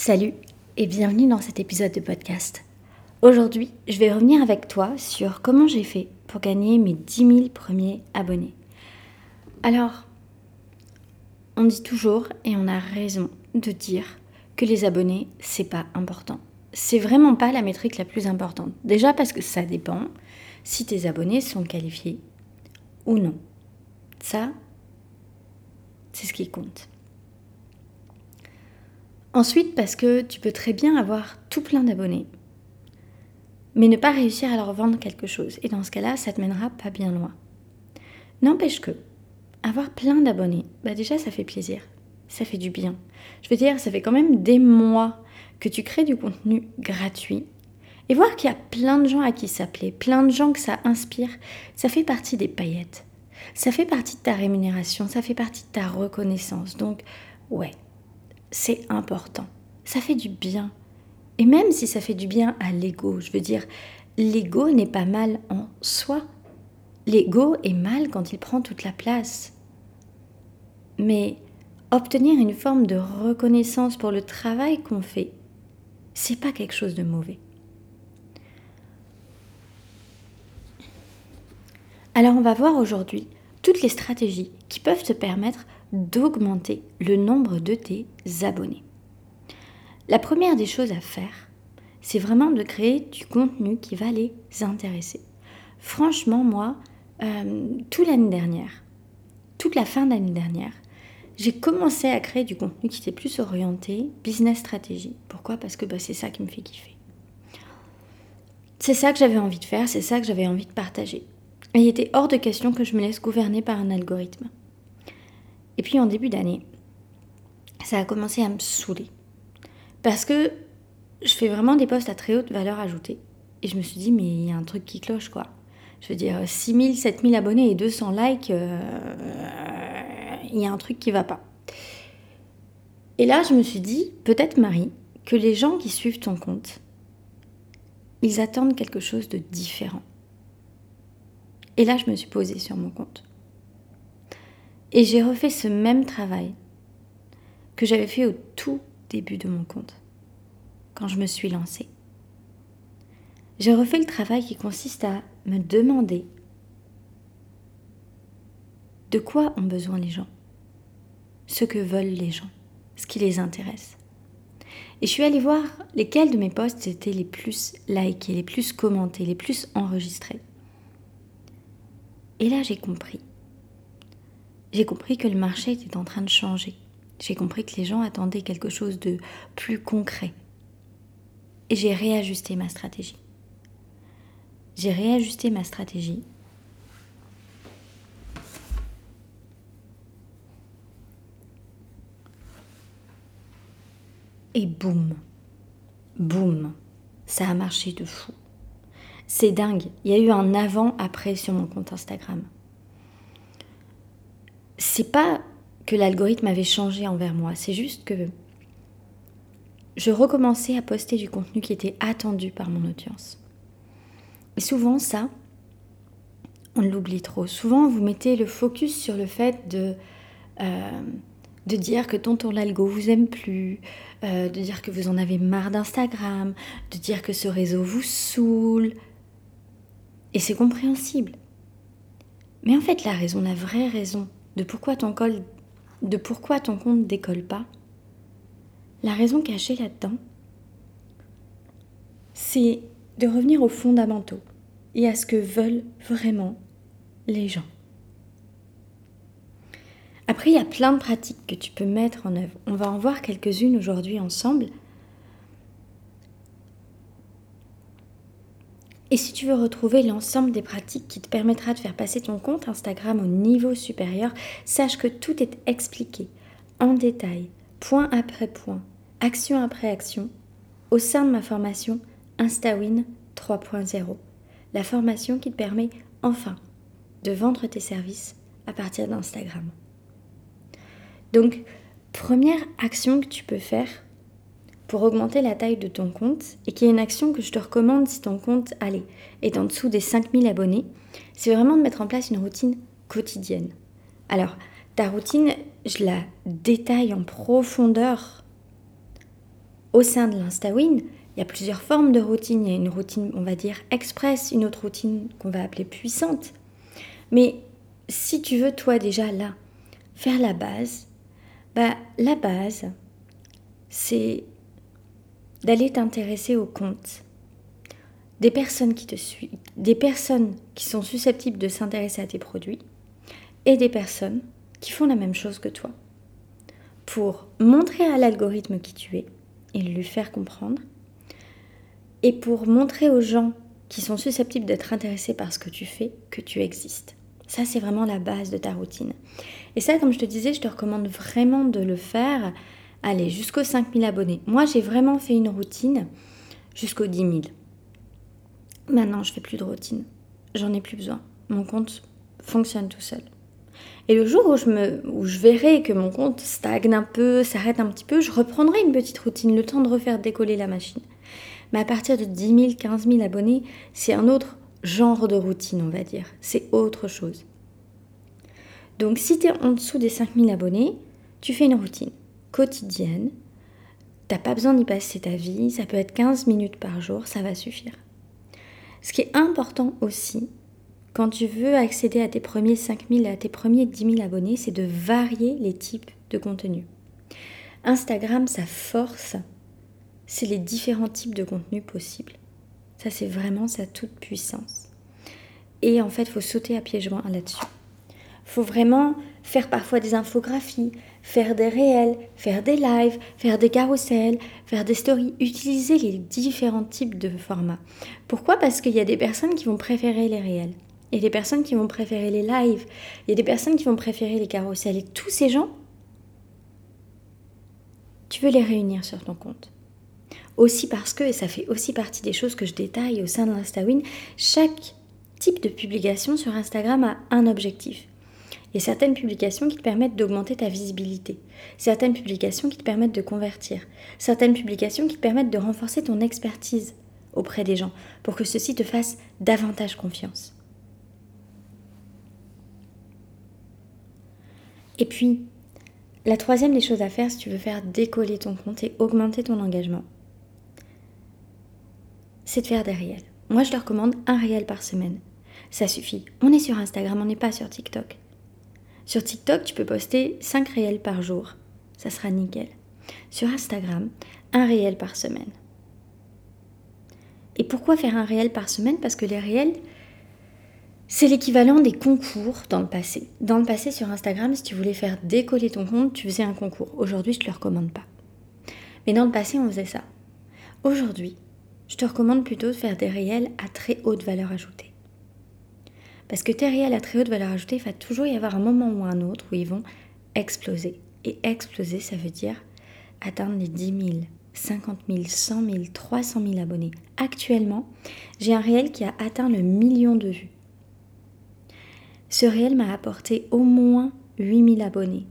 Salut et bienvenue dans cet épisode de podcast. Aujourd'hui, je vais revenir avec toi sur comment j'ai fait pour gagner mes 10 000 premiers abonnés. Alors, on dit toujours, et on a raison de dire, que les abonnés, c'est pas important. C'est vraiment pas la métrique la plus importante. Déjà parce que ça dépend si tes abonnés sont qualifiés ou non. Ça, c'est ce qui compte. Ensuite, parce que tu peux très bien avoir tout plein d'abonnés, mais ne pas réussir à leur vendre quelque chose. Et dans ce cas-là, ça te mènera pas bien loin. N'empêche que, avoir plein d'abonnés, bah déjà ça fait plaisir, ça fait du bien. Je veux dire, ça fait quand même des mois que tu crées du contenu gratuit. Et voir qu'il y a plein de gens à qui ça plaît, plein de gens que ça inspire, ça fait partie des paillettes. Ça fait partie de ta rémunération, ça fait partie de ta reconnaissance. Donc, ouais, c'est important. Ça fait du bien. Et même si ça fait du bien à l'ego, je veux dire, l'ego n'est pas mal en soi. L'ego est mal quand il prend toute la place. Mais obtenir une forme de reconnaissance pour le travail qu'on fait, c'est pas quelque chose de mauvais. Alors on va voir aujourd'hui toutes les stratégies qui peuvent te permettre d'augmenter le nombre de tes abonnés. La première des choses à faire, c'est vraiment de créer du contenu qui va les intéresser. Franchement, moi, euh, toute l'année dernière, toute la fin d'année dernière, j'ai commencé à créer du contenu qui était plus orienté business stratégie. Pourquoi? Parce que bah, c'est ça qui me fait kiffer. C'est ça que j'avais envie de faire, c'est ça que j'avais envie de partager. Et il était hors de question que je me laisse gouverner par un algorithme. Et puis en début d'année, ça a commencé à me saouler. Parce que je fais vraiment des posts à très haute valeur ajoutée. Et je me suis dit, mais il y a un truc qui cloche, quoi. Je veux dire, 6000, 7000 abonnés et 200 likes, euh, il y a un truc qui va pas. Et là, je me suis dit, peut-être Marie, que les gens qui suivent ton compte, ils attendent quelque chose de différent. Et là, je me suis posée sur mon compte. Et j'ai refait ce même travail que j'avais fait au tout début de mon compte, quand je me suis lancée. J'ai refait le travail qui consiste à me demander de quoi ont besoin les gens, ce que veulent les gens, ce qui les intéresse. Et je suis allée voir lesquels de mes posts étaient les plus likés, les plus commentés, les plus enregistrés. Et là, j'ai compris j'ai compris que le marché était en train de changer. J'ai compris que les gens attendaient quelque chose de plus concret. Et j'ai réajusté ma stratégie. J'ai réajusté ma stratégie. Et boum, boum, ça a marché de fou. C'est dingue, il y a eu un avant-après sur mon compte Instagram c'est pas que l'algorithme avait changé envers moi, c'est juste que je recommençais à poster du contenu qui était attendu par mon audience. Et souvent, ça, on l'oublie trop. Souvent, vous mettez le focus sur le fait de, euh, de dire que tonton l'algo vous aime plus, euh, de dire que vous en avez marre d'Instagram, de dire que ce réseau vous saoule. Et c'est compréhensible. Mais en fait, la raison, la vraie raison de pourquoi ton, col, de décolle pas, la raison cachée là-dedans, c'est de revenir aux fondamentaux et à ce que veulent vraiment les gens. Après, il y a plein de pratiques que tu peux mettre en œuvre. On va en voir quelques-unes aujourd'hui ensemble. Et si tu veux retrouver l'ensemble des pratiques qui te permettra de faire passer ton compte Instagram au niveau supérieur, sache que tout est expliqué en détail, point après point, action après action, au sein de ma formation InstaWin 3.0, la formation qui te permet enfin de vendre tes services à partir d'Instagram. Donc, première action que tu peux faire pour augmenter la taille de ton compte et qui est une action que je te recommande si ton compte allez, est en dessous des 5000 abonnés, c'est vraiment de mettre en place une routine quotidienne. Alors, ta routine, je la détaille en profondeur au sein de l'InstaWin, il y a plusieurs formes de routine. Il y a une routine, on va dire, express, une autre routine qu'on va appeler puissante. Mais si tu veux, toi déjà là, faire la base, bah, la base, c'est d'aller t'intéresser au compte des personnes qui te suivent, des personnes qui sont susceptibles de s'intéresser à tes produits et des personnes qui font la même chose que toi pour montrer à l'algorithme qui tu es et lui faire comprendre et pour montrer aux gens qui sont susceptibles d'être intéressés par ce que tu fais que tu existes. Ça, c'est vraiment la base de ta routine. Et ça, comme je te disais, je te recommande vraiment de le faire. Allez, jusqu'aux 5000 abonnés. Moi, j'ai vraiment fait une routine jusqu'aux 10 000. Maintenant, je fais plus de routine. J'en ai plus besoin. Mon compte fonctionne tout seul. Et le jour où je, me, où je verrai que mon compte stagne un peu, s'arrête un petit peu, je reprendrai une petite routine, le temps de refaire décoller la machine. Mais à partir de 10 000, 15 000 abonnés, c'est un autre genre de routine, on va dire. C'est autre chose. Donc si tu es en dessous des 5 000 abonnés, tu fais une routine quotidienne. T'as pas besoin d'y passer ta vie, ça peut être 15 minutes par jour, ça va suffire. Ce qui est important aussi, quand tu veux accéder à tes premiers 5000, à tes premiers 10 000 abonnés, c'est de varier les types de contenu. Instagram, sa force, c'est les différents types de contenus possibles. Ça, c'est vraiment sa toute puissance. Et en fait, il faut sauter à pieds joints là-dessus. Faut vraiment faire parfois des infographies, faire des réels, faire des lives, faire des carousels, faire des stories, utiliser les différents types de formats. Pourquoi? Parce qu'il y a des personnes qui vont préférer les réels. Il y a des personnes qui vont préférer les lives. Il y a des personnes qui vont préférer les carousels. Et tous ces gens, tu veux les réunir sur ton compte. Aussi parce que, et ça fait aussi partie des choses que je détaille au sein de l'InstaWin, chaque type de publication sur Instagram a un objectif. Y a certaines publications qui te permettent d'augmenter ta visibilité, certaines publications qui te permettent de convertir, certaines publications qui te permettent de renforcer ton expertise auprès des gens pour que ceux-ci te fassent davantage confiance. Et puis, la troisième des choses à faire si tu veux faire décoller ton compte et augmenter ton engagement, c'est de faire des réels. Moi, je te recommande un réel par semaine. Ça suffit. On est sur Instagram, on n'est pas sur TikTok. Sur TikTok, tu peux poster 5 réels par jour. Ça sera nickel. Sur Instagram, un réel par semaine. Et pourquoi faire un réel par semaine? Parce que les réels, c'est l'équivalent des concours dans le passé. Dans le passé, sur Instagram, si tu voulais faire décoller ton compte, tu faisais un concours. Aujourd'hui, je ne te le recommande pas. Mais dans le passé, on faisait ça. Aujourd'hui, je te recommande plutôt de faire des réels à très haute valeur ajoutée. Parce que tes réels à très haute valeur ajoutée, il va toujours y avoir un moment ou un autre où ils vont exploser. Et exploser, ça veut dire atteindre les 10 000, 50 000, 100 000, 300 000 abonnés. Actuellement, j'ai un réel qui a atteint le million de vues. Ce réel m'a apporté au moins 8000 abonnés.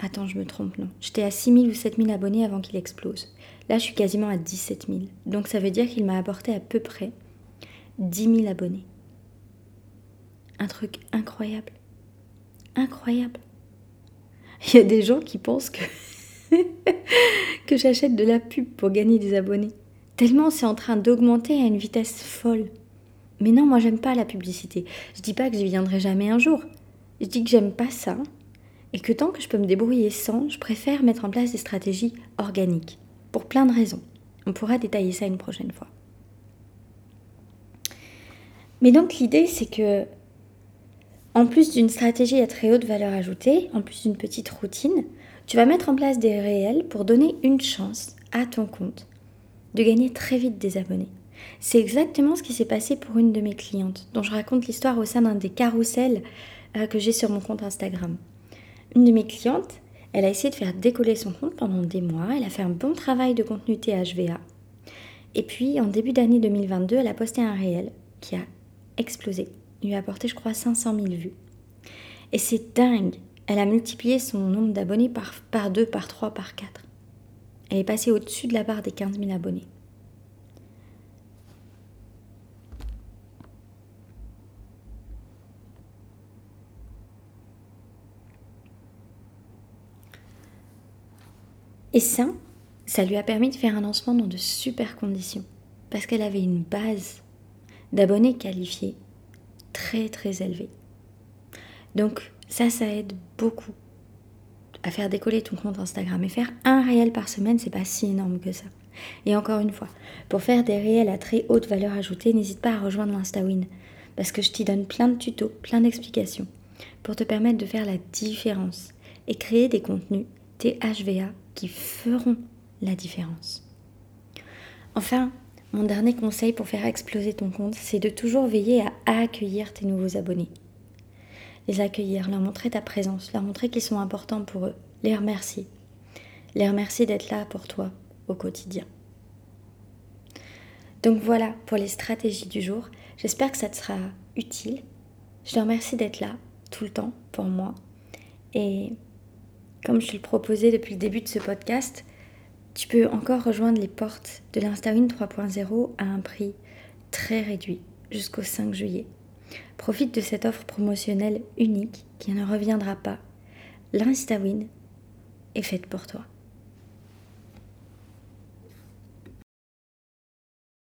Attends, je me trompe, non. J'étais à 6000 ou 7000 abonnés avant qu'il explose. Là, je suis quasiment à 17 000. Donc ça veut dire qu'il m'a apporté à peu près 10 000 abonnés. Un truc incroyable. Incroyable. Il y a des gens qui pensent que, que j'achète de la pub pour gagner des abonnés. Tellement c'est en train d'augmenter à une vitesse folle. Mais non, moi j'aime pas la publicité. Je dis pas que j'y viendrai jamais un jour. Je dis que j'aime pas ça et que tant que je peux me débrouiller sans, je préfère mettre en place des stratégies organiques. Pour plein de raisons. On pourra détailler ça une prochaine fois. Mais donc l'idée c'est que en plus d'une stratégie à très haute valeur ajoutée, en plus d'une petite routine, tu vas mettre en place des réels pour donner une chance à ton compte de gagner très vite des abonnés. C'est exactement ce qui s'est passé pour une de mes clientes, dont je raconte l'histoire au sein d'un des carousels euh, que j'ai sur mon compte Instagram. Une de mes clientes, elle a essayé de faire décoller son compte pendant des mois, elle a fait un bon travail de contenu THVA. Et puis, en début d'année 2022, elle a posté un réel qui a explosé. Lui a apporté, je crois, 500 000 vues. Et c'est dingue. Elle a multiplié son nombre d'abonnés par, par 2, par 3, par 4. Elle est passée au-dessus de la barre des 15 000 abonnés. Et ça, ça lui a permis de faire un lancement dans de super conditions. Parce qu'elle avait une base d'abonnés qualifiés très très. Donc ça, ça aide beaucoup à faire décoller ton compte Instagram. Et faire un réel par semaine, c'est pas si énorme que ça. Et encore une fois, pour faire des réels à très haute valeur ajoutée, n'hésite pas à rejoindre l'InstaWin. Parce que je t'y donne plein de tutos, plein d'explications pour te permettre de faire la différence et créer des contenus THVA qui feront la différence. Enfin, mon dernier conseil pour faire exploser ton compte, c'est de toujours veiller à accueillir tes nouveaux abonnés. Les accueillir, leur montrer ta présence, leur montrer qu'ils sont importants pour eux, les remercier. Les remercier d'être là pour toi au quotidien. Donc voilà pour les stratégies du jour. J'espère que ça te sera utile. Je te remercie d'être là tout le temps pour moi. Et comme je te le proposais depuis le début de ce podcast, tu peux encore rejoindre les portes de l'InstaWin 3.0 à un prix très réduit jusqu'au 5 juillet. Profite de cette offre promotionnelle unique qui ne reviendra pas. L'InstaWin est faite pour toi.